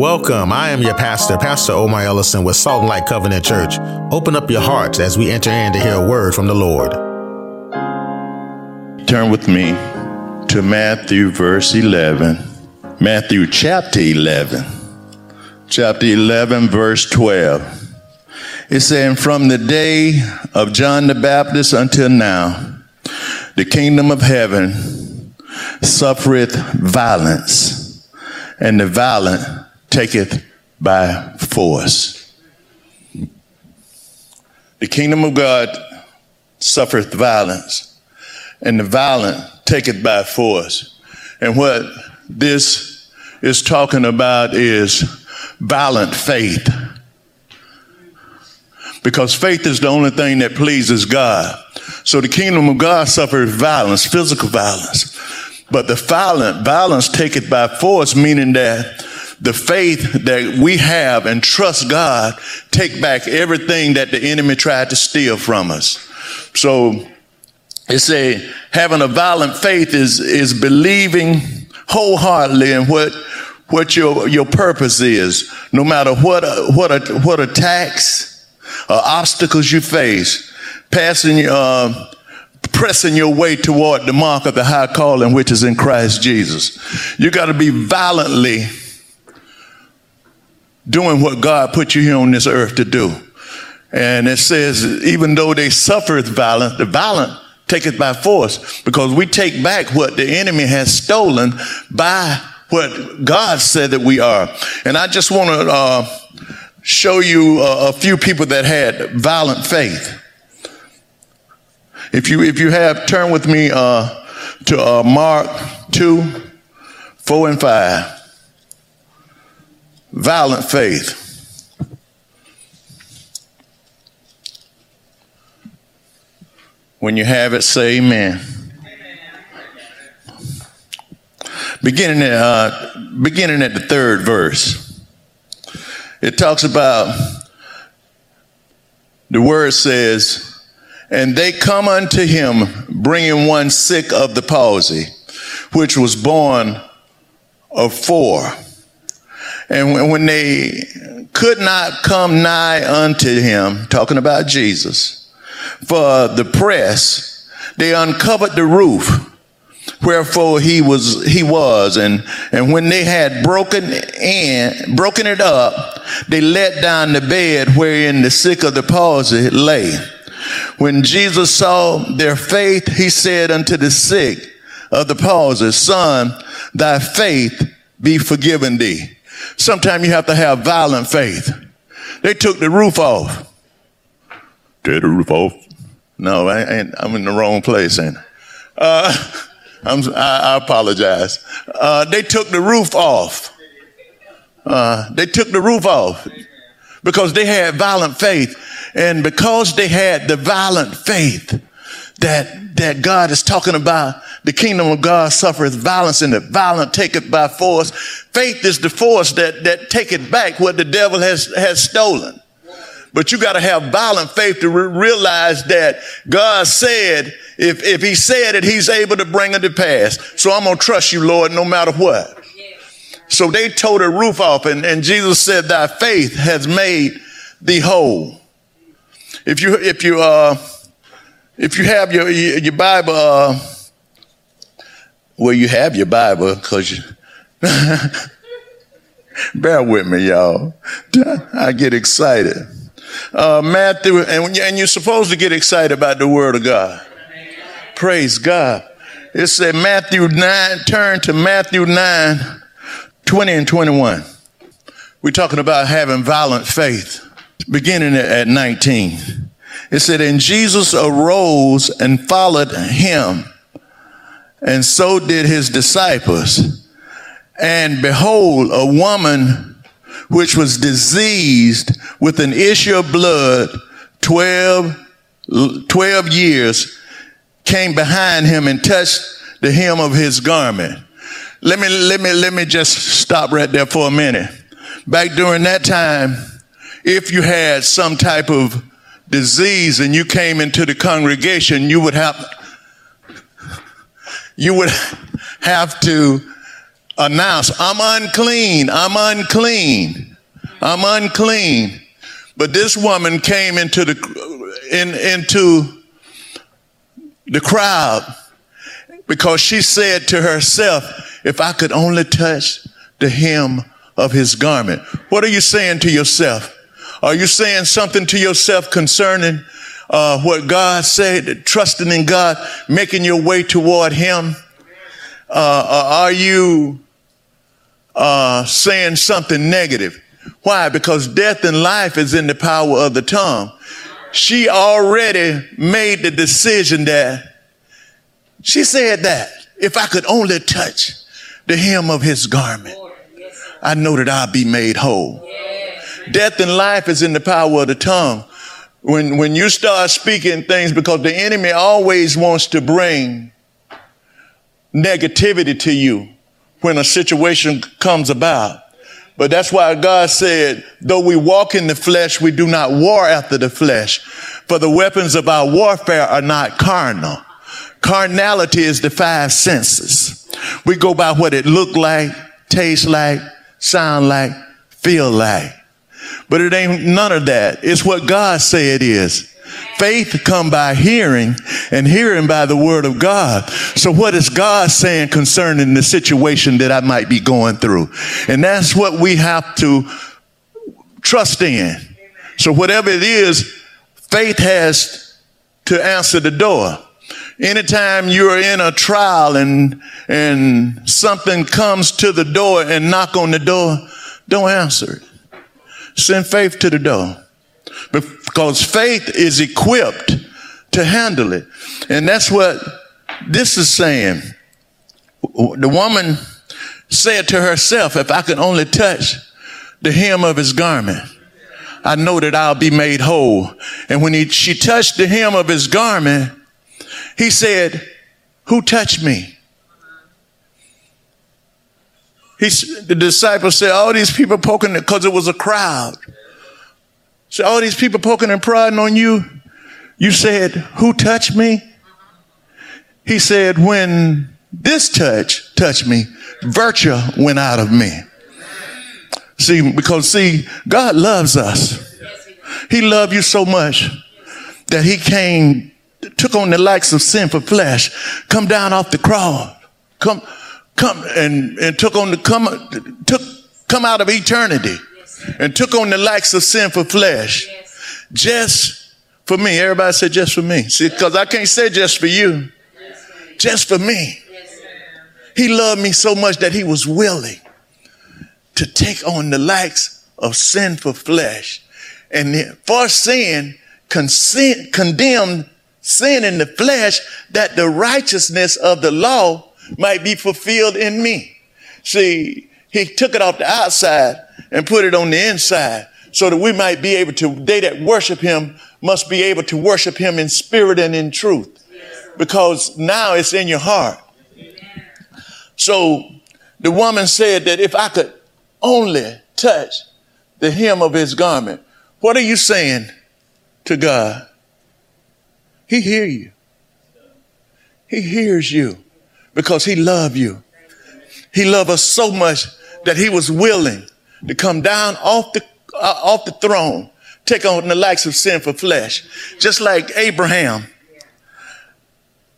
Welcome. I am your pastor, Pastor Omar Ellison with Salt and Light Covenant Church. Open up your hearts as we enter in to hear a word from the Lord. Turn with me to Matthew, verse 11. Matthew, chapter 11. Chapter 11, verse 12. It's saying, From the day of John the Baptist until now, the kingdom of heaven suffereth violence, and the violent taketh by force. The kingdom of God suffereth violence, and the violent taketh by force. And what this is talking about is violent faith. Because faith is the only thing that pleases God. So the kingdom of God suffers violence, physical violence. But the violent, violence taketh by force, meaning that the faith that we have and trust God take back everything that the enemy tried to steal from us. So it's a having a violent faith is is believing wholeheartedly in what what your your purpose is, no matter what what what attacks or obstacles you face, passing uh, pressing your way toward the mark of the high calling which is in Christ Jesus. You got to be violently doing what God put you here on this earth to do. And it says, even though they suffered violence, the violent take it by force because we take back what the enemy has stolen by what God said that we are. And I just want to uh, show you a, a, few people that had violent faith. If you if you have, turn with me uh, to uh, Mark two, four and five violent faith. When you have it, say amen. Beginning at, uh, beginning at the third verse, it talks about the word says, and they come unto him, bringing one sick of the palsy, which was born of four and when they could not come nigh unto him, talking about Jesus, for the press, they uncovered the roof wherefore he was he was. And and when they had broken in broken it up they let down the bed wherein the sick of the palsy lay. When jesus saw their faith he said unto the sick of the palsy son thy faith be forgiven thee Sometimes you have to have violent faith. They took the roof off. Tear the roof off. No, I am in the wrong place. And uh, I, I apologize. Uh, they took the roof off. Uh, they took the roof off because they had violent faith, and because they had the violent faith that that God is talking about, the kingdom of God suffereth violence and the violent take it by force. Faith is the force that, that take it back what the devil has, has stolen. But you got to have violent faith to re- realize that God said, if, if he said it, he's able to bring it to pass. So I'm going to trust you, Lord, no matter what. So they tore the roof off and, and Jesus said, thy faith has made thee whole. If you, if you, uh, if you have your, your Bible, uh, well, you have your Bible because you, bear with me, y'all. I get excited. Uh, Matthew, and, and you're supposed to get excited about the Word of God. Praise God. It said Matthew 9, turn to Matthew 9, 20 and 21. We're talking about having violent faith, beginning at 19. It said, And Jesus arose and followed him and so did his disciples. And behold, a woman which was diseased with an issue of blood 12, 12 years came behind him and touched the hem of his garment. Let me, let me, let me just stop right there for a minute. Back during that time, if you had some type of disease and you came into the congregation, you would have you would have to announce, I'm unclean, I'm unclean, I'm unclean. But this woman came into the in, into the crowd because she said to herself, if I could only touch the hem of his garment. What are you saying to yourself? Are you saying something to yourself concerning uh, what God said, trusting in God, making your way toward him? Uh, are you uh, saying something negative? Why? Because death and life is in the power of the tongue. She already made the decision that she said that if I could only touch the hem of his garment, I know that I'll be made whole. Death and life is in the power of the tongue. When, when you start speaking things, because the enemy always wants to bring negativity to you when a situation comes about. But that's why God said, though we walk in the flesh, we do not war after the flesh. For the weapons of our warfare are not carnal. Carnality is the five senses. We go by what it look like, taste like, sound like, feel like. But it ain't none of that. It's what God say it is. Faith come by hearing and hearing by the word of God. So what is God saying concerning the situation that I might be going through? And that's what we have to trust in. So whatever it is, faith has to answer the door. Anytime you're in a trial and, and something comes to the door and knock on the door, don't answer it. Send faith to the door because faith is equipped to handle it. And that's what this is saying. The woman said to herself, if I could only touch the hem of his garment, I know that I'll be made whole. And when he, she touched the hem of his garment, he said, who touched me? He, the disciples said, all these people poking because it was a crowd. So all these people poking and prodding on you, you said, who touched me? He said, when this touch touched me, virtue went out of me. See, because see, God loves us. He loved you so much that he came, took on the likes of sinful flesh, come down off the cross, come, come and, and took on the, come, took, come out of eternity and took on the likes of sinful flesh just for me. Everybody said just for me. See, because I can't say just for you, just for me. He loved me so much that he was willing to take on the likes of sinful flesh. And for sin, consent, condemned sin in the flesh that the righteousness of the law might be fulfilled in me. See, he took it off the outside and put it on the inside so that we might be able to, they that worship him must be able to worship him in spirit and in truth because now it's in your heart. So the woman said that if I could only touch the hem of his garment, what are you saying to God? He hear you. He hears you because he loved you. He loved us so much that he was willing to come down off the, uh, off the throne, take on the likes of sinful flesh, just like Abraham.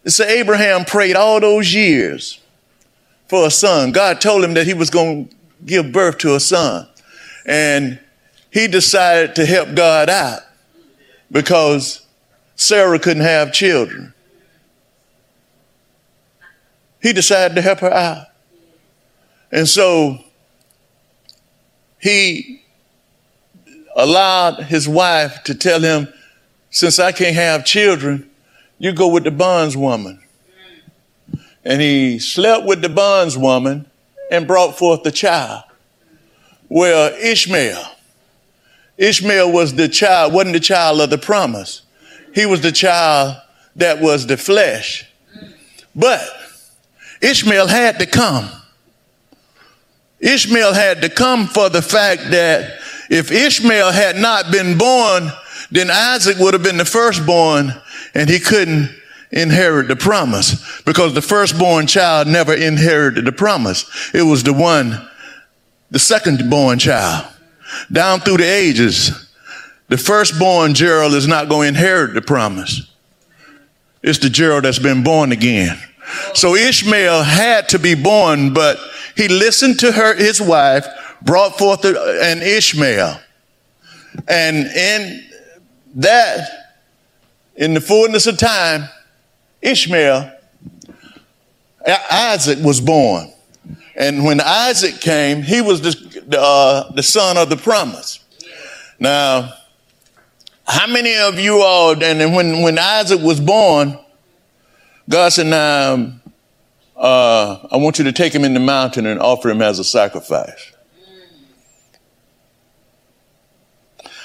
So Abraham prayed all those years for a son. God told him that he was going to give birth to a son. And he decided to help God out because Sarah couldn't have children. He decided to help her out. And so he allowed his wife to tell him, since I can't have children, you go with the bondswoman. And he slept with the bondswoman and brought forth the child. Well, Ishmael, Ishmael was the child, wasn't the child of the promise. He was the child that was the flesh. But Ishmael had to come. Ishmael had to come for the fact that if Ishmael had not been born, then Isaac would have been the firstborn and he couldn't inherit the promise because the firstborn child never inherited the promise. It was the one, the second born child. Down through the ages, the firstborn Gerald is not going to inherit the promise. It's the Gerald that's been born again. So Ishmael had to be born, but he listened to her, his wife, brought forth an Ishmael. And in that, in the fullness of time, Ishmael, Isaac was born. And when Isaac came, he was the, uh, the son of the promise. Now, how many of you all, and when, when Isaac was born, God said, now, uh, I want you to take him in the mountain and offer him as a sacrifice.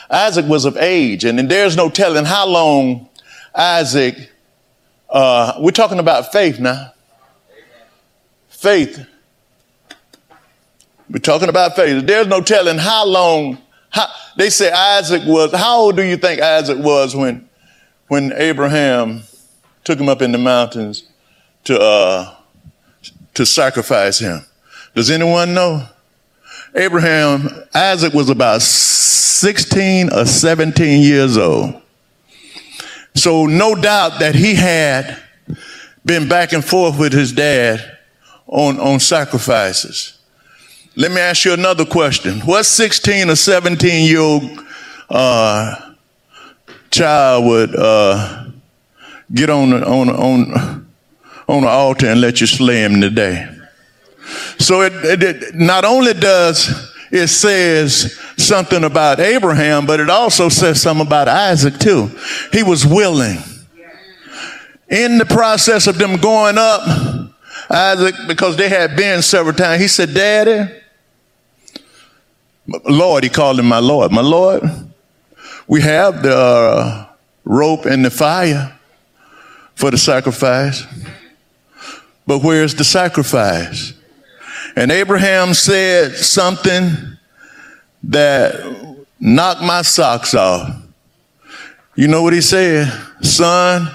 Isaac was of age, and there's no telling how long Isaac, uh, we're talking about faith now. Faith. We're talking about faith. There's no telling how long, how, they say Isaac was, how old do you think Isaac was when, when Abraham took him up in the mountains to, uh, to sacrifice him? Does anyone know? Abraham, Isaac was about 16 or 17 years old. So no doubt that he had been back and forth with his dad on, on sacrifices. Let me ask you another question. What 16 or 17 year old uh, child would uh, get on, on, on, on the altar and let you slay him today? So it, it, it not only does it says something about Abraham, but it also says something about Isaac too. He was willing. In the process of them going up, Isaac, because they had been several times, he said, Daddy, Lord, he called him my Lord. My Lord, we have the uh, rope and the fire for the sacrifice, but where's the sacrifice? And Abraham said something that knocked my socks off. You know what he said? Son,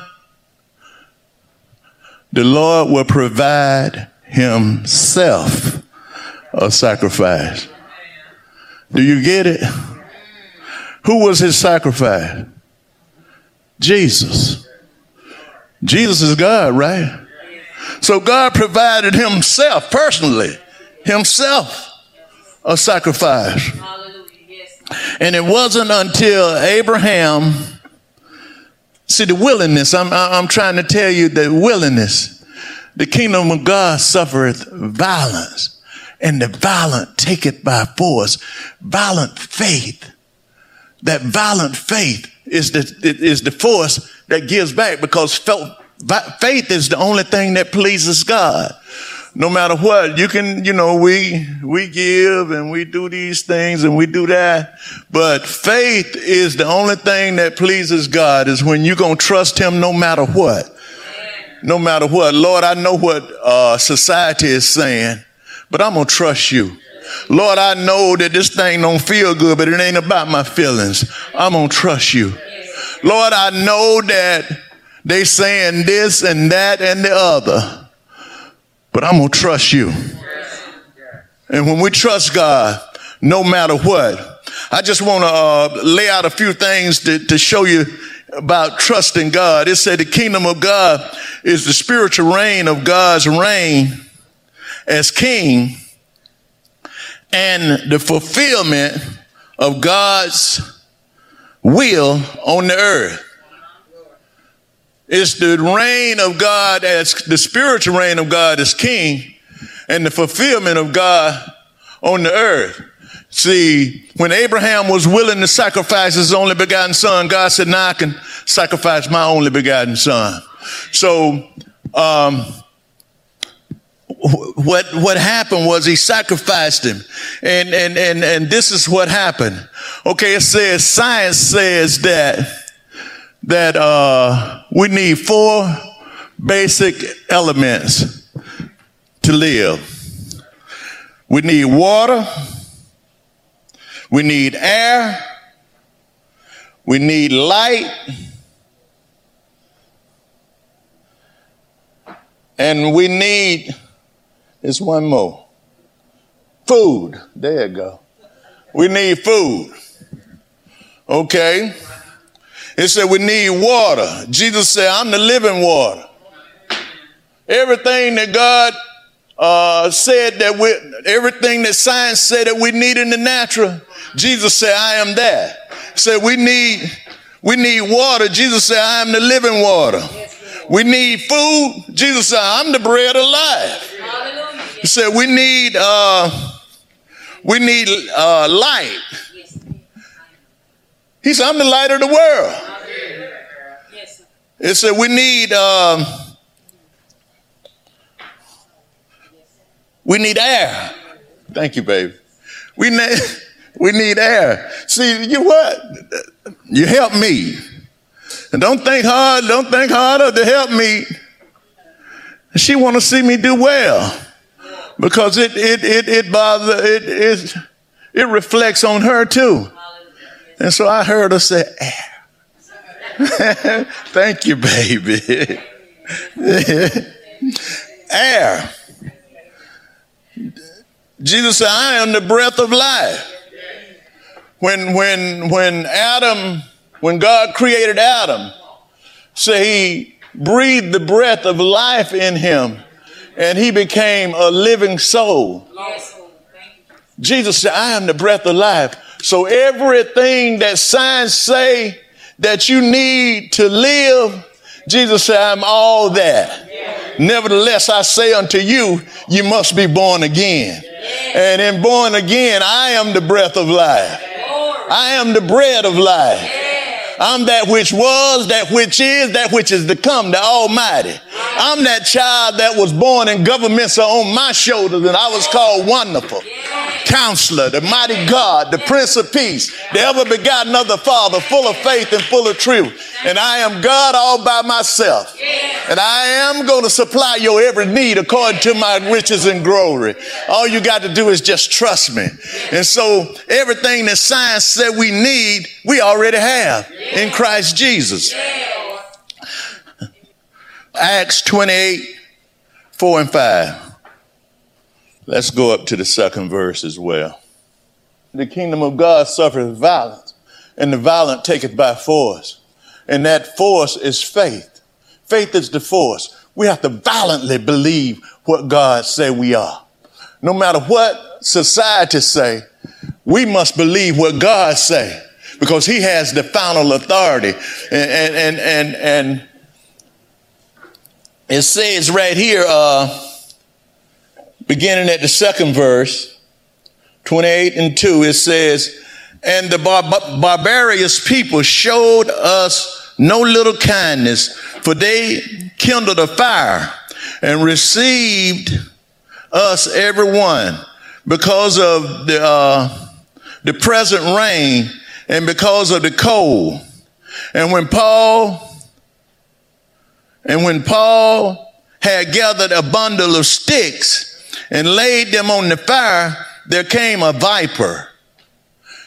the Lord will provide himself a sacrifice. Do you get it? Who was his sacrifice? Jesus. Jesus is God, right? So God provided himself personally himself a sacrifice. And it wasn't until Abraham, see the willingness, I'm, I'm trying to tell you the willingness. The kingdom of God suffereth violence, and the violent take it by force. Violent faith. That violent faith is the, is the force that gives back because faith is the only thing that pleases God no matter what, you can, you know, we, we give and we do these things and we do that. But faith is the only thing that pleases God is when you're going to trust him no matter what. No matter what. Lord, I know what, uh, society is saying, but I'm going to trust you. Lord, I know that this thing don't feel good, but it ain't about my feelings. I'm going to trust you. Lord, I know that they saying this and that and the other but I'm going to trust you. And when we trust God, no matter what, I just want to uh, lay out a few things to, to show you about trusting God. It said the kingdom of God is the spiritual reign of God's reign as king and the fulfillment of God's will on the earth. It's the reign of God as the spiritual reign of God as king and the fulfillment of God on the earth. See, when Abraham was willing to sacrifice his only begotten son, God said, now I can sacrifice my only begotten son. So, um, what what happened was he sacrificed him. And and and and this is what happened. Okay it says science says that that uh, we need four basic elements to live. We need water, we need air, we need light, And we need, it's one more. Food. There you go. We need food. Okay. It said we need water. Jesus said, I'm the living water. Everything that God uh, said that we, everything that science said that we need in the natural, Jesus said, I am that. Said we need, we need water. Jesus said, I am the living water. We need food. Jesus said, I'm the bread of life. He said, we need, uh, we need uh, light. He said, I'm the light of the world. It said, we need, um, we need air. Thank you, baby. We need, we need air. See, you what? You help me. And don't think hard, don't think harder to help me. She want to see me do well because it it it it bother it it it reflects on her too. And so I heard her say, "Air." Ah. Thank you, baby. Air. Jesus said, "I am the breath of life." When when when Adam when God created Adam, so he breathed the breath of life in him and he became a living soul. Jesus said, I am the breath of life. So everything that signs say that you need to live, Jesus said, I'm all that. Nevertheless, I say unto you, you must be born again. And in born again, I am the breath of life. I am the bread of life. I'm that which was, that which is, that which is to come, the Almighty. I'm that child that was born and governments are on my shoulders, and I was called Wonderful. Counselor, the mighty God, the Prince of Peace, the ever begotten of the Father, full of faith and full of truth. And I am God all by myself. And I am going to supply your every need according to my riches and glory. All you got to do is just trust me. And so everything that science said we need, we already have in Christ Jesus. Acts 28, 4 and 5. Let's go up to the second verse as well. The kingdom of God suffers violence, and the violent take it by force. And that force is faith. Faith is the force. We have to violently believe what God say we are. No matter what society say, we must believe what God say because he has the final authority. And, and, and, and, it says right here, uh, beginning at the second verse, 28 and 2, it says, And the bar- barbarous people showed us no little kindness, for they kindled a fire and received us everyone because of the, uh, the present rain and because of the cold. And when Paul, and when Paul had gathered a bundle of sticks and laid them on the fire, there came a viper.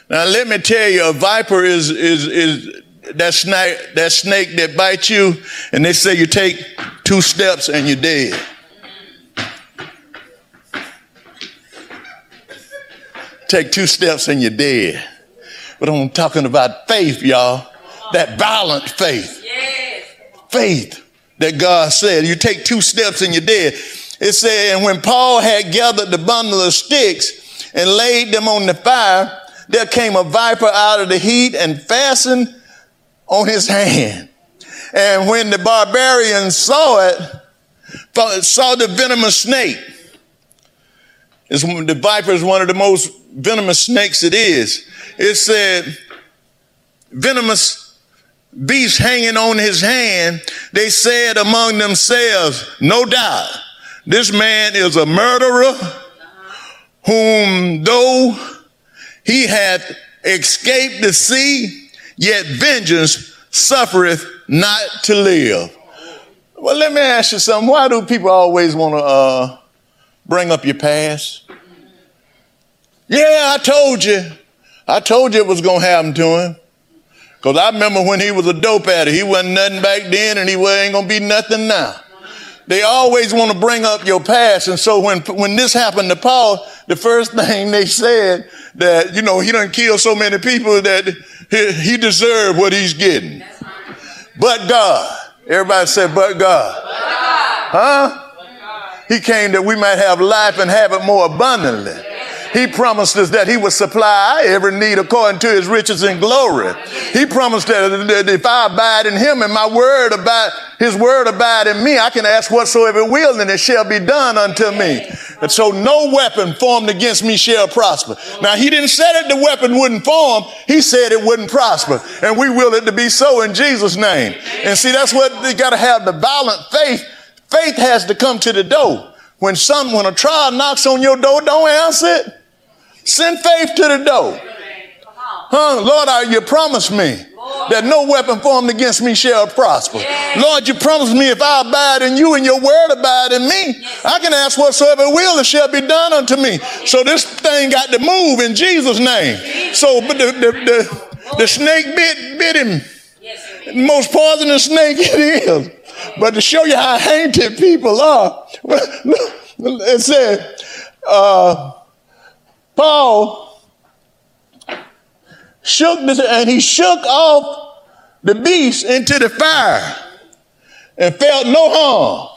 Now let me tell you, a viper is, is, is that snake, that snake that bites you, and they say you take two steps and you're dead. Take two steps and you're dead. But I'm talking about faith, y'all. That violent faith. Faith that God said. You take two steps and you're dead. It said, and when Paul had gathered the bundle of sticks and laid them on the fire, there came a viper out of the heat and fastened on his hand. And when the barbarians saw it, saw the venomous snake, it's, the viper is one of the most venomous snakes it is. It said, venomous beast hanging on his hand. They said among themselves, no doubt, this man is a murderer whom though he hath escaped the sea, yet vengeance suffereth not to live. Well, let me ask you something. Why do people always want to uh, bring up your past? Yeah, I told you. I told you it was going to happen to him. Because I remember when he was a dope addict, he wasn't nothing back then and he ain't going to be nothing now. they always want to bring up your past. And so when, when this happened to Paul, the first thing they said that, you know, he done killed so many people that he, he deserved what he's getting. But God. Everybody said, but God. Huh? He came that we might have life and have it more abundantly. He promised us that he would supply every need according to his riches and glory. He promised that, if I abide in him and my word abide, his word abide in me, I can ask whatsoever will and it shall be done unto me. And so no weapon formed against me shall prosper. Now he didn't say that the weapon wouldn't form. He said it wouldn't prosper. And we will it to be so in Jesus name. And see, that's what you got to have the violent faith. Faith has to come to the door. When someone, when a trial knocks on your door, don't answer it. Send faith to the door. Huh? Lord, I, you promised me that no weapon formed against me shall prosper. Lord, you promised me if I abide in you and your word abide in me, I can ask whatsoever will, it shall be done unto me. So this thing got to move in Jesus' name. So but the, the, the, the snake bit, bit him. Most poisonous snake it is. But to show you how hated people are, it said, uh, Paul shook this, and he shook off the beast into the fire and felt no harm.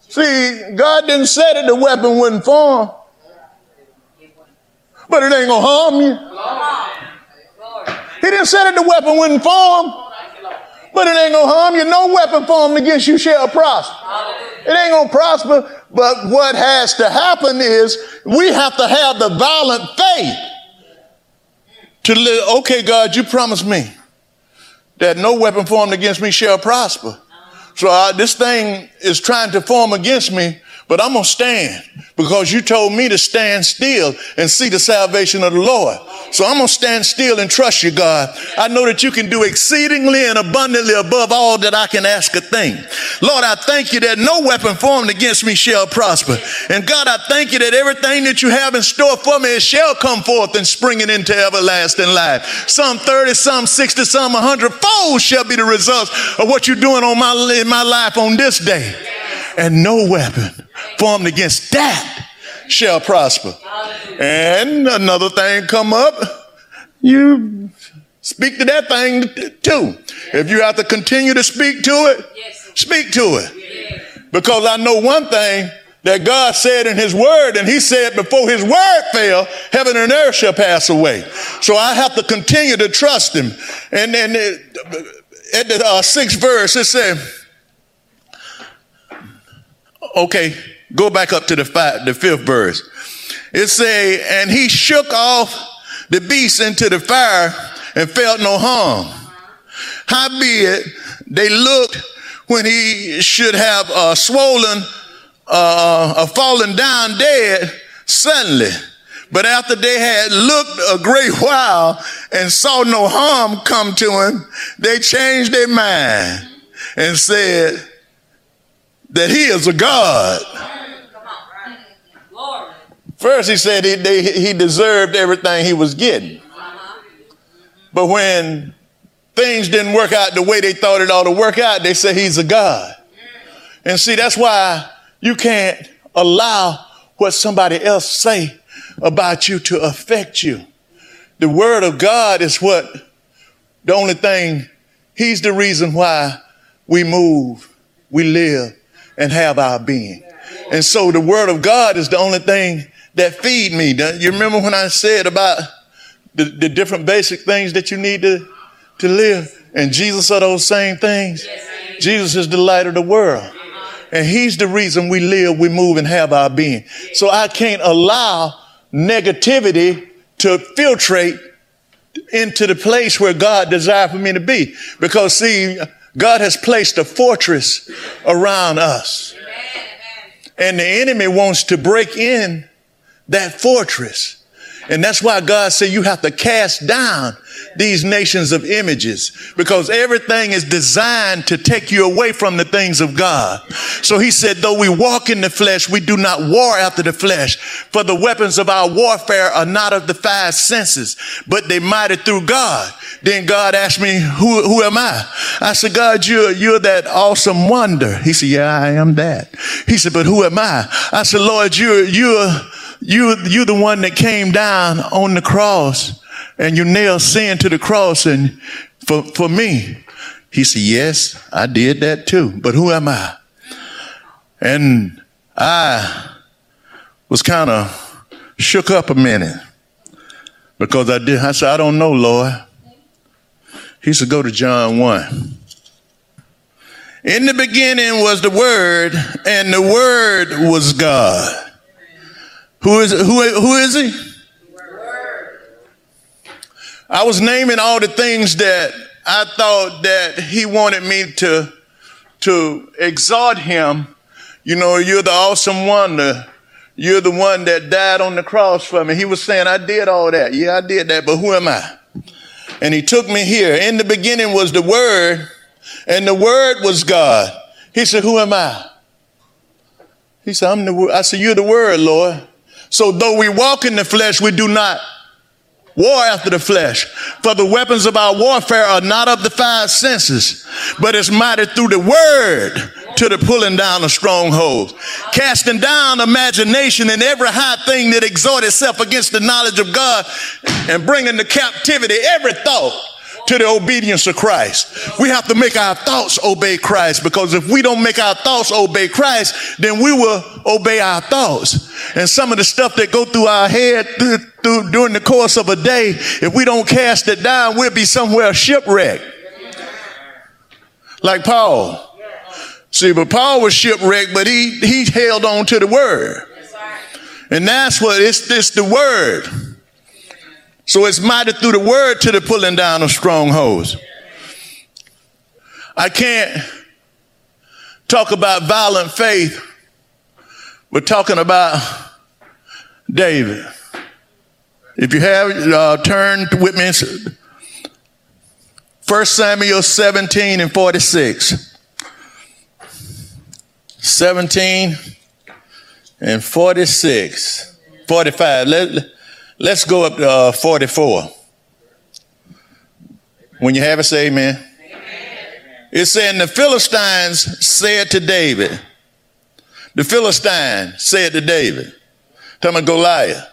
See, God didn't say that the weapon wouldn't form, but it ain't gonna harm you. He didn't say that the weapon wouldn't form, but it ain't gonna harm you. No weapon formed against you shall prosper. It ain't gonna prosper. But what has to happen is we have to have the violent faith to live. Okay, God, you promised me that no weapon formed against me shall prosper. So I, this thing is trying to form against me, but I'm going to stand because you told me to stand still and see the salvation of the Lord. So I'm going to stand still and trust you, God. I know that you can do exceedingly and abundantly above all that I can ask a thing. Lord, I thank you that no weapon formed against me shall prosper. And God, I thank you that everything that you have in store for me, it shall come forth and spring it into everlasting life. Some 30, some 60, some 100 fold shall be the results of what you're doing on my, in my life on this day. And no weapon formed against that shall prosper. And another thing come up, you speak to that thing too. If you have to continue to speak to it, speak to it. Because I know one thing that God said in his word, and he said before his word fell, heaven and earth shall pass away. So I have to continue to trust him. And then at the uh, sixth verse, it said, okay, Go back up to the, five, the fifth verse. It say, and he shook off the beast into the fire and felt no harm. Howbeit, they looked when he should have uh, swollen, uh, uh, fallen down dead suddenly. But after they had looked a great while and saw no harm come to him, they changed their mind and said that he is a God. First, he said he, they, he deserved everything he was getting. But when things didn't work out the way they thought it ought to work out, they say he's a God. And see, that's why you can't allow what somebody else say about you to affect you. The word of God is what the only thing, he's the reason why we move, we live, and have our being. And so the word of God is the only thing that feed me. You remember when I said about the, the different basic things that you need to, to live? And Jesus are those same things. Jesus is the light of the world. And he's the reason we live, we move, and have our being. So I can't allow negativity to filtrate into the place where God desired for me to be. Because see, God has placed a fortress around us. And the enemy wants to break in that fortress. And that's why God said you have to cast down these nations of images because everything is designed to take you away from the things of God. So he said, though we walk in the flesh, we do not war after the flesh. For the weapons of our warfare are not of the five senses, but they mighty through God. Then God asked me, who, who am I? I said, God, you're, you're that awesome wonder. He said, yeah, I am that. He said, but who am I? I said, Lord, you're, you're, you, you're the one that came down on the cross and you nailed sin to the cross and for, for me. He said, yes, I did that too, but who am I? And I was kind of shook up a minute because I did. I said, I don't know, Lord. He said, go to John 1. In the beginning was the Word, and the Word was God. Who is, who, who is he? I was naming all the things that I thought that he wanted me to, to exhort him. You know, you're the awesome wonder. You're the one that died on the cross for me. He was saying, I did all that. Yeah, I did that, but who am I? And he took me here. In the beginning was the Word, and the Word was God. He said, Who am I? He said, I'm the Word. I said, You're the Word, Lord. So though we walk in the flesh, we do not war after the flesh. For the weapons of our warfare are not of the five senses, but it's mighty through the word to the pulling down of strongholds, casting down imagination and every high thing that exhort itself against the knowledge of God and bringing to captivity every thought to the obedience of Christ. We have to make our thoughts obey Christ because if we don't make our thoughts obey Christ, then we will obey our thoughts. And some of the stuff that go through our head through, through, during the course of a day, if we don't cast it down, we'll be somewhere shipwrecked. Like Paul. See, but Paul was shipwrecked, but he, he held on to the word. And that's what it's this the word. So it's mighty through the word to the pulling down of strongholds. I can't talk about violent faith. We're talking about David. If you have, uh, turn with me. 1 Samuel 17 and 46. 17 and 46. 45. Let, Let's go up to uh, 44. When you have it, say amen. It's saying the Philistines said to David, the Philistine said to David, tell me Goliath.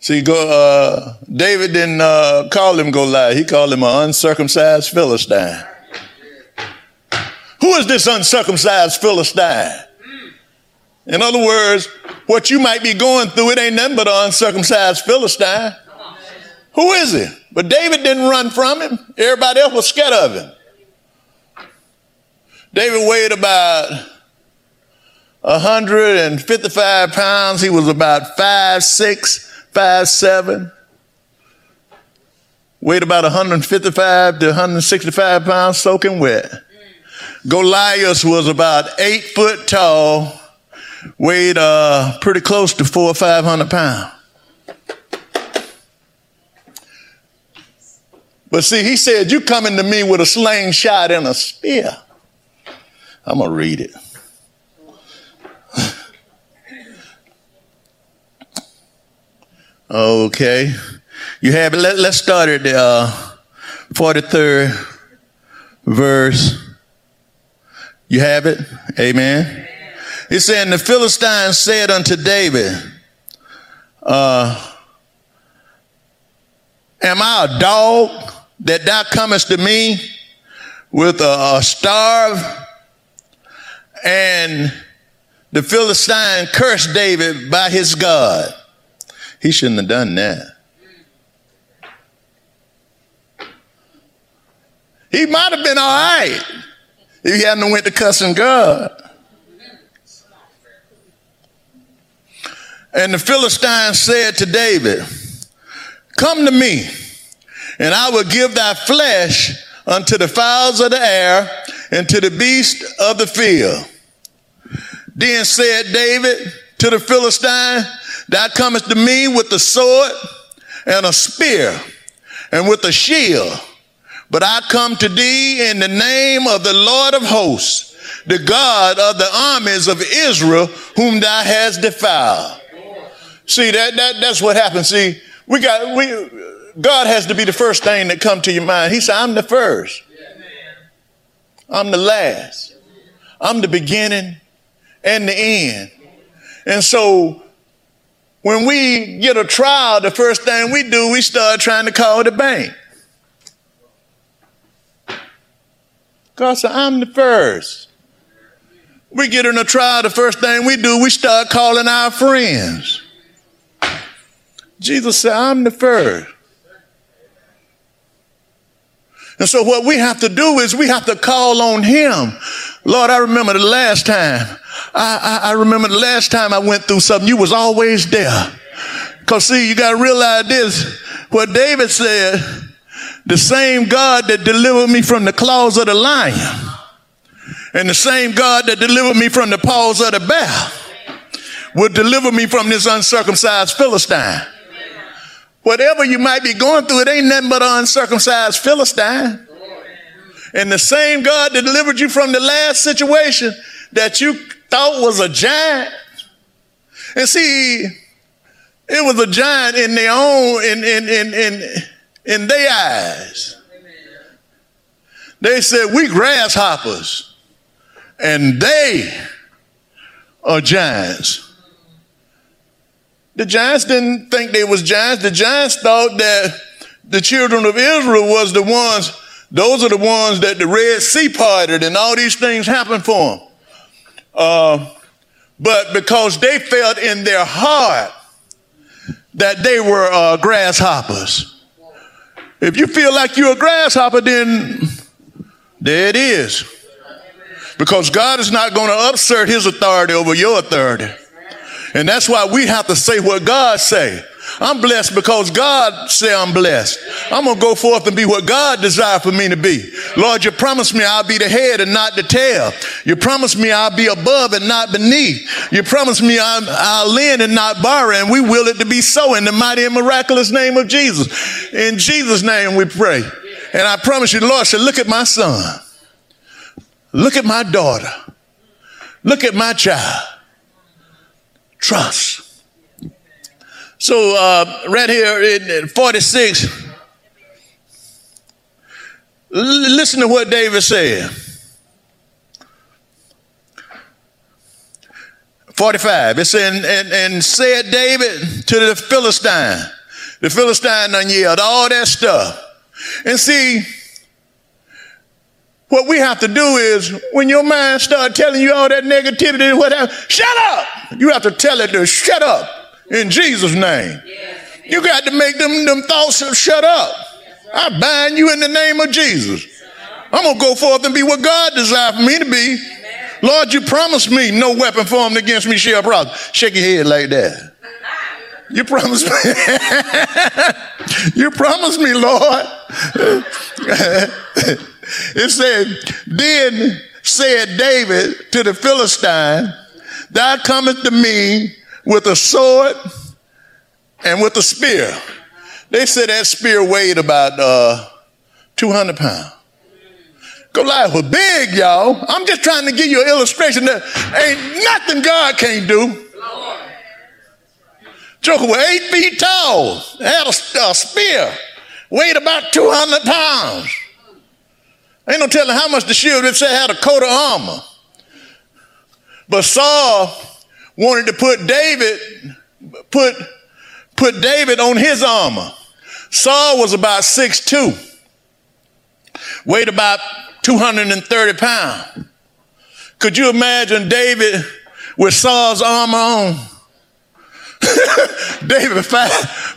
See, go, uh, David didn't uh, call him Goliath. He called him an uncircumcised Philistine. Who is this uncircumcised Philistine? In other words, what you might be going through, it ain't nothing but an uncircumcised Philistine. Who is he? But David didn't run from him. Everybody else was scared of him. David weighed about 155 pounds. He was about five six, five seven. Weighed about 155 to 165 pounds, soaking wet. Goliath was about eight foot tall weighed uh, pretty close to four or five hundred pounds. But see, he said, You coming to me with a slingshot and a spear. I'm going to read it. okay. You have it. Let, us start at the uh, 43rd verse. You have it? Amen. He said, and the Philistines said unto David, uh, Am I a dog that thou comest to me with a, a starve? And the Philistine cursed David by his God. He shouldn't have done that. He might have been all right if he hadn't went to cussing God. And the Philistine said to David, Come to me, and I will give thy flesh unto the fowls of the air and to the beasts of the field. Then said David to the Philistine, Thou comest to me with a sword and a spear, and with a shield. But I come to thee in the name of the Lord of hosts, the God of the armies of Israel, whom thou hast defiled. See, that, that, that's what happens. See, we got, we, God has to be the first thing that come to your mind. He said, I'm the first. I'm the last. I'm the beginning and the end. And so when we get a trial, the first thing we do, we start trying to call the bank. God said, I'm the first. We get in a trial, the first thing we do, we start calling our friends. Jesus said, I'm the first. And so what we have to do is we have to call on him. Lord, I remember the last time. I, I, I remember the last time I went through something. You was always there. Cause see, you got to realize this. What David said, the same God that delivered me from the claws of the lion and the same God that delivered me from the paws of the bear will deliver me from this uncircumcised Philistine. Whatever you might be going through, it ain't nothing but an uncircumcised Philistine. And the same God that delivered you from the last situation that you thought was a giant. And see, it was a giant in their own, in, in, in, in, in their eyes. They said, We grasshoppers, and they are giants. The giants didn't think they was giants. The giants thought that the children of Israel was the ones, those are the ones that the Red Sea parted and all these things happened for them. Uh, but because they felt in their heart that they were uh, grasshoppers. If you feel like you're a grasshopper, then there it is. Because God is not going to assert his authority over your authority. And that's why we have to say what God say. I'm blessed because God say I'm blessed. I'm going to go forth and be what God desired for me to be. Lord, you promised me I'll be the head and not the tail. You promised me I'll be above and not beneath. You promised me i will lend and not borrow, and we will it to be so in the mighty and miraculous name of Jesus. In Jesus' name we pray. And I promise you, Lord said, look at my son. Look at my daughter. Look at my child. Trust. So, uh, right here in 46, l- listen to what David said. 45, it said, and, and, and said David to the Philistine, the Philistine done yelled all that stuff. And see, what we have to do is when your mind start telling you all that negativity and whatever, shut up. You have to tell it to shut up in Jesus' name. You got to make them, them thoughts shut up. I bind you in the name of Jesus. I'm going to go forth and be what God desired for me to be. Lord, you promised me no weapon formed against me shall prosper. Shake your head like that. You promised me. you promised me, Lord. it said, then said David to the Philistine, Thou comest to me with a sword and with a spear. They said that spear weighed about uh, 200 pounds. Goliath was big, y'all. I'm just trying to give you an illustration that ain't nothing God can't do. Joker was eight feet tall, had a, a spear, weighed about 200 pounds. Ain't no telling how much the shield it said had a coat of armor. But Saul wanted to put David, put, put David on his armor. Saul was about 6'2", weighed about 230 pounds. Could you imagine David with Saul's armor on? David, five,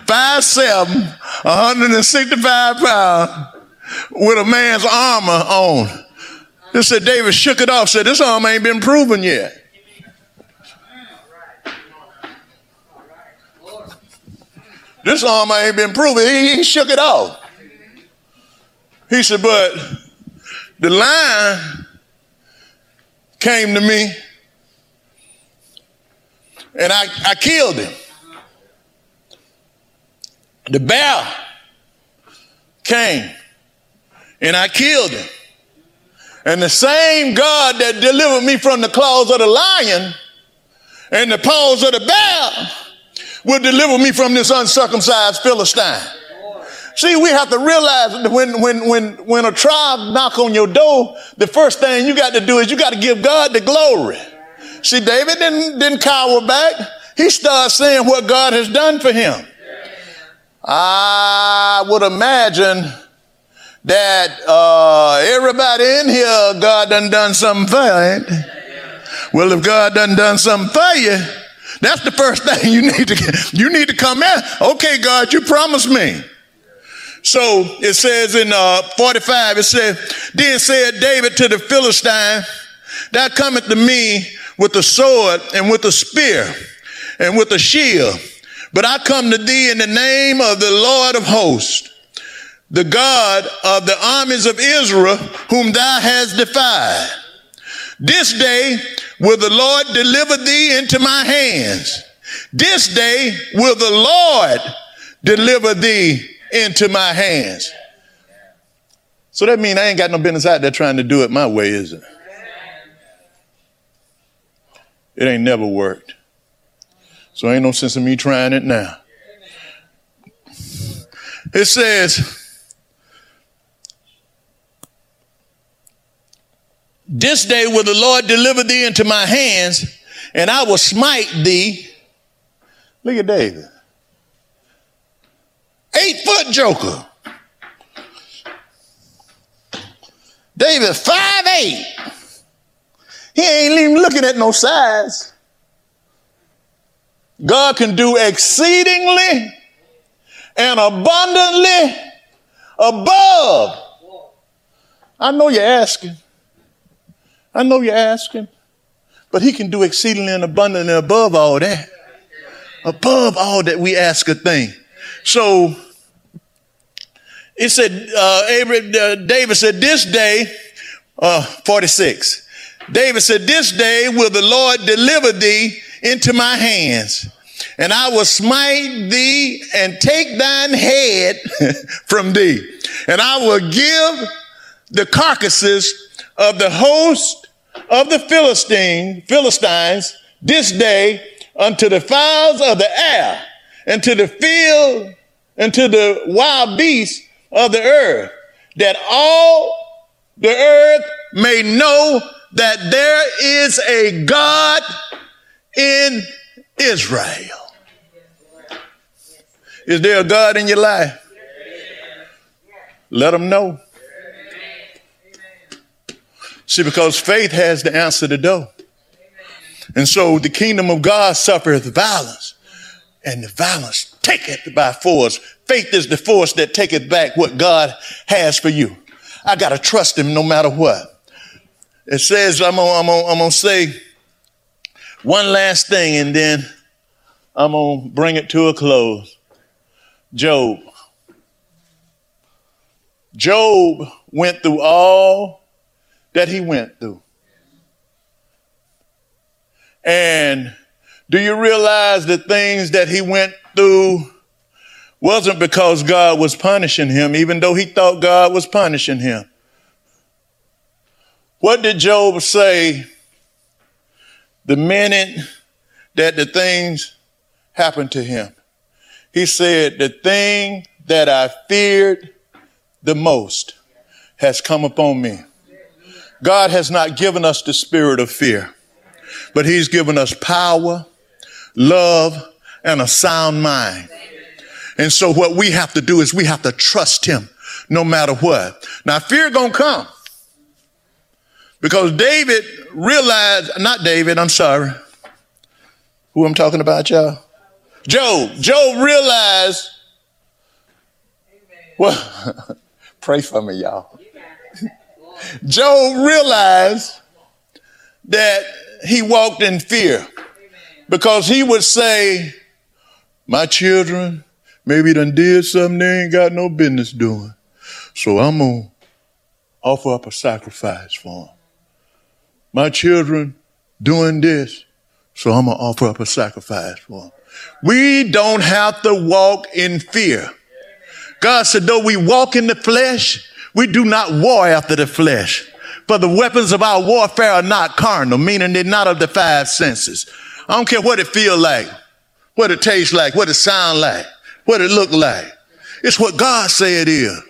five seven, 165 pounds, with a man's armor on. They said David shook it off, said, This armor ain't been proven yet. This armor ain't been proven. He, he shook it off. He said, But the lion came to me and I, I killed him. The bear came and I killed him. And the same God that delivered me from the claws of the lion and the paws of the bear will deliver me from this uncircumcised Philistine. See, we have to realize that when, when, when, when a tribe knock on your door, the first thing you got to do is you got to give God the glory. See, David didn't, didn't cower back. He started saying what God has done for him. I would imagine that uh, everybody in here, God done done something for, ain't Well, if God done done something for you, that's the first thing you need to you need to come in. Okay, God, you promised me. So it says in uh, 45, it says, Then said David to the Philistine, Thou cometh to me with a sword and with a spear and with a shield. But I come to thee in the name of the Lord of hosts, the God of the armies of Israel, whom thou hast defied. This day will the Lord deliver thee into my hands. This day will the Lord deliver thee into my hands. So that means I ain't got no business out there trying to do it my way, is it? It ain't never worked. So ain't no sense in me trying it now. It says, This day will the Lord deliver thee into my hands, and I will smite thee. Look at David. Eight foot joker. David, five eight. He ain't even looking at no size. God can do exceedingly and abundantly above. I know you're asking. I know you're asking. But he can do exceedingly and abundantly above all that. Above all that we ask a thing. So it said, uh, Abraham, uh, David said, This day, uh, 46. David said, This day will the Lord deliver thee into my hands, and I will smite thee and take thine head from thee, and I will give the carcasses of the host of the Philistine, Philistines this day unto the fowls of the air, and to the field, and to the wild beasts of the earth, that all the earth may know that there is a God in Israel. Is there a God in your life? Let them know. See, because faith has the answer to door. And so the kingdom of God suffereth violence, and the violence taketh by force. Faith is the force that taketh back what God has for you. I got to trust him no matter what. It says, I'm gonna, I'm gonna, I'm gonna say one last thing and then I'm gonna bring it to a close. Job. Job went through all that he went through. And do you realize the things that he went through wasn't because God was punishing him, even though he thought God was punishing him? What did Job say the minute that the things happened to him? He said, The thing that I feared the most has come upon me. God has not given us the spirit of fear, but He's given us power, love, and a sound mind. And so what we have to do is we have to trust Him no matter what. Now fear gonna come. Because David realized, not David, I'm sorry. Who I'm talking about, y'all? Job. Job realized, well, pray for me, y'all. Job realized that he walked in fear because he would say, My children maybe done did something they ain't got no business doing. So I'm going to offer up a sacrifice for them my children doing this, so I'm going to offer up a sacrifice for them. We don't have to walk in fear. God said, though we walk in the flesh, we do not war after the flesh. For the weapons of our warfare are not carnal, meaning they're not of the five senses. I don't care what it feel like, what it tastes like, what it sound like, what it look like. It's what God said it is.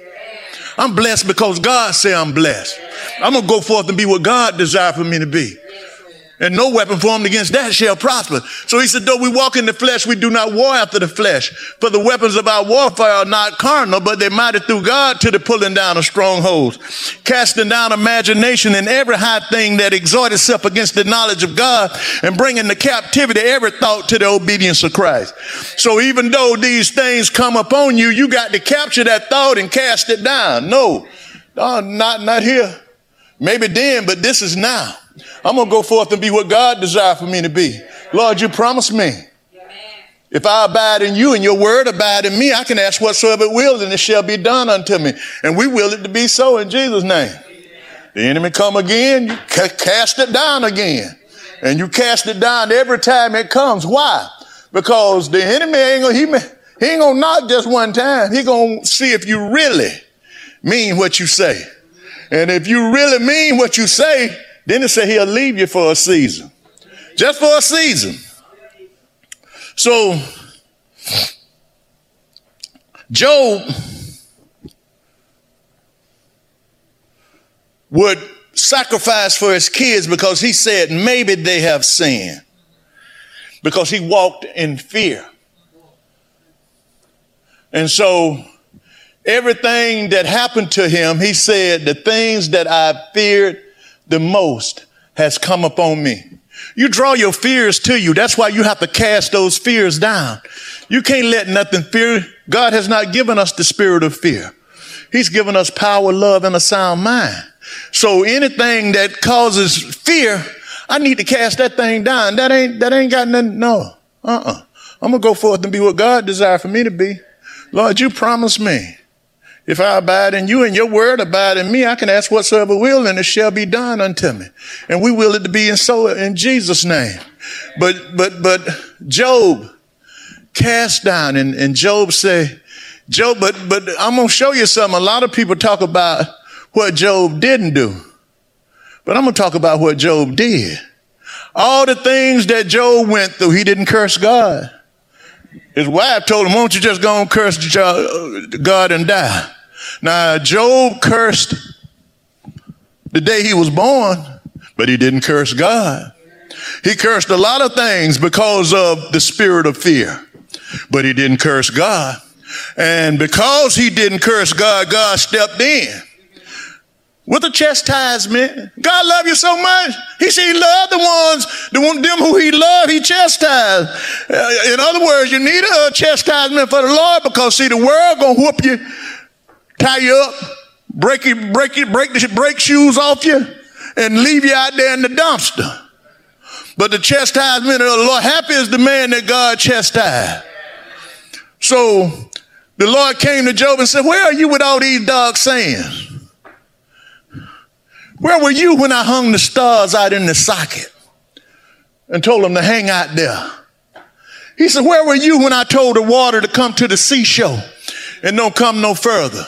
I'm blessed because God said I'm blessed. I'm going to go forth and be what God desire for me to be and no weapon formed against that shall prosper. So he said, though we walk in the flesh, we do not war after the flesh. For the weapons of our warfare are not carnal, but they're mighty through God to the pulling down of strongholds, casting down imagination and every high thing that exhort itself against the knowledge of God and bringing the captivity every thought to the obedience of Christ. So even though these things come upon you, you got to capture that thought and cast it down. No, no not, not here. Maybe then, but this is now. I'm going to go forth and be what God desired for me to be. Lord, you promised me. If I abide in you and your word abide in me, I can ask whatsoever it will and it shall be done unto me. And we will it to be so in Jesus' name. The enemy come again, you cast it down again. And you cast it down every time it comes. Why? Because the enemy ain't gonna, he, he ain't gonna knock just one time. He gonna see if you really mean what you say. And if you really mean what you say, then it said he'll leave you for a season. Just for a season. So, Job would sacrifice for his kids because he said maybe they have sinned. Because he walked in fear. And so everything that happened to him, he said, the things that I feared the most has come upon me. You draw your fears to you. That's why you have to cast those fears down. You can't let nothing fear. God has not given us the spirit of fear. He's given us power, love, and a sound mind. So anything that causes fear, I need to cast that thing down. That ain't, that ain't got nothing, no. Uh-uh. I'm gonna go forth and be what God desired for me to be. Lord, you promised me if I abide in you and your word abide in me, I can ask whatsoever will and it shall be done unto me. And we will it to be and so in Jesus name. But, but, but Job cast down and, and Job say, Job, but, but I'm going to show you something. A lot of people talk about what Job didn't do, but I'm going to talk about what Job did. All the things that Job went through, he didn't curse God. His wife told him, won't you just go and curse uh, God and die? Now, Job cursed the day he was born, but he didn't curse God. He cursed a lot of things because of the spirit of fear, but he didn't curse God. And because he didn't curse God, God stepped in with a chastisement. God love you so much. He said he loved the ones, the one, them who he loved, he chastised. Uh, in other words, you need a chastisement for the Lord because see, the world gonna whoop you, tie you up, break you, break you, break the break shoes off you, and leave you out there in the dumpster. But the chastisement of the Lord, happy is the man that God chastised. So the Lord came to Job and said, Where are you with all these dark sayings? Where were you when I hung the stars out in the socket and told them to hang out there? He said, Where were you when I told the water to come to the seashore and don't come no further?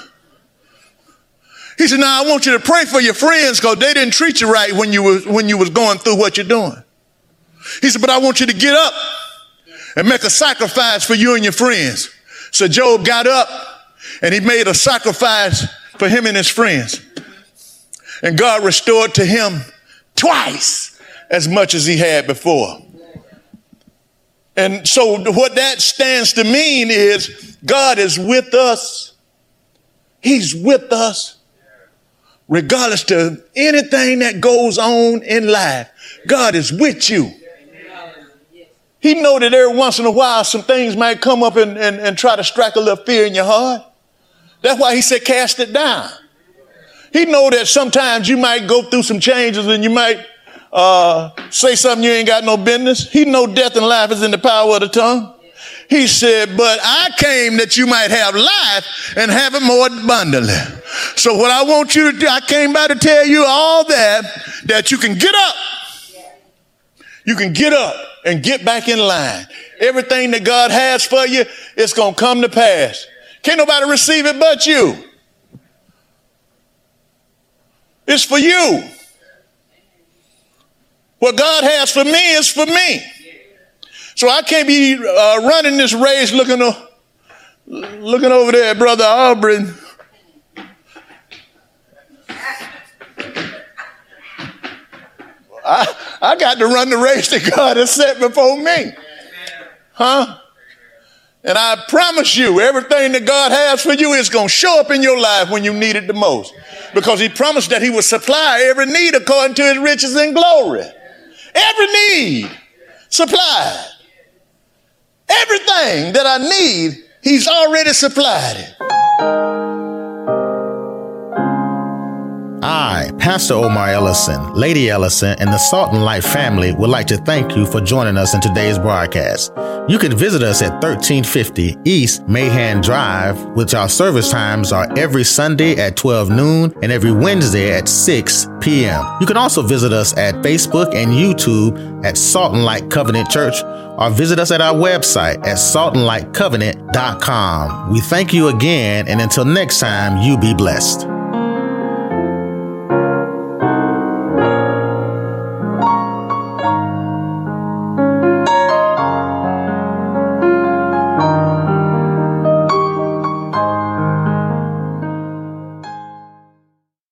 He said, Now I want you to pray for your friends because they didn't treat you right when you, was, when you was going through what you're doing. He said, But I want you to get up and make a sacrifice for you and your friends. So Job got up and he made a sacrifice for him and his friends. And God restored to him twice as much as he had before. And so what that stands to mean is God is with us. He's with us regardless to anything that goes on in life. God is with you. He know that every once in a while some things might come up and, and, and try to strike a little fear in your heart. That's why he said cast it down. He know that sometimes you might go through some changes and you might uh, say something you ain't got no business. He know death and life is in the power of the tongue. He said, but I came that you might have life and have it more abundantly. So what I want you to do, I came by to tell you all that, that you can get up. You can get up and get back in line. Everything that God has for you, it's going to come to pass. Can't nobody receive it but you. It's for you. What God has for me is for me. So I can't be uh, running this race looking, uh, looking over there at Brother Aubrey. I, I got to run the race that God has set before me. Huh? And I promise you, everything that God has for you is going to show up in your life when you need it the most. Because He promised that He would supply every need according to His riches and glory. Every need supplied. Everything that I need, He's already supplied it. I, Pastor Omar Ellison, Lady Ellison, and the Salt and Light family would like to thank you for joining us in today's broadcast. You can visit us at 1350 East Mahan Drive, which our service times are every Sunday at 12 noon and every Wednesday at 6 p.m. You can also visit us at Facebook and YouTube at Salt and Light Covenant Church or visit us at our website at saltandlightcovenant.com. We thank you again, and until next time, you be blessed.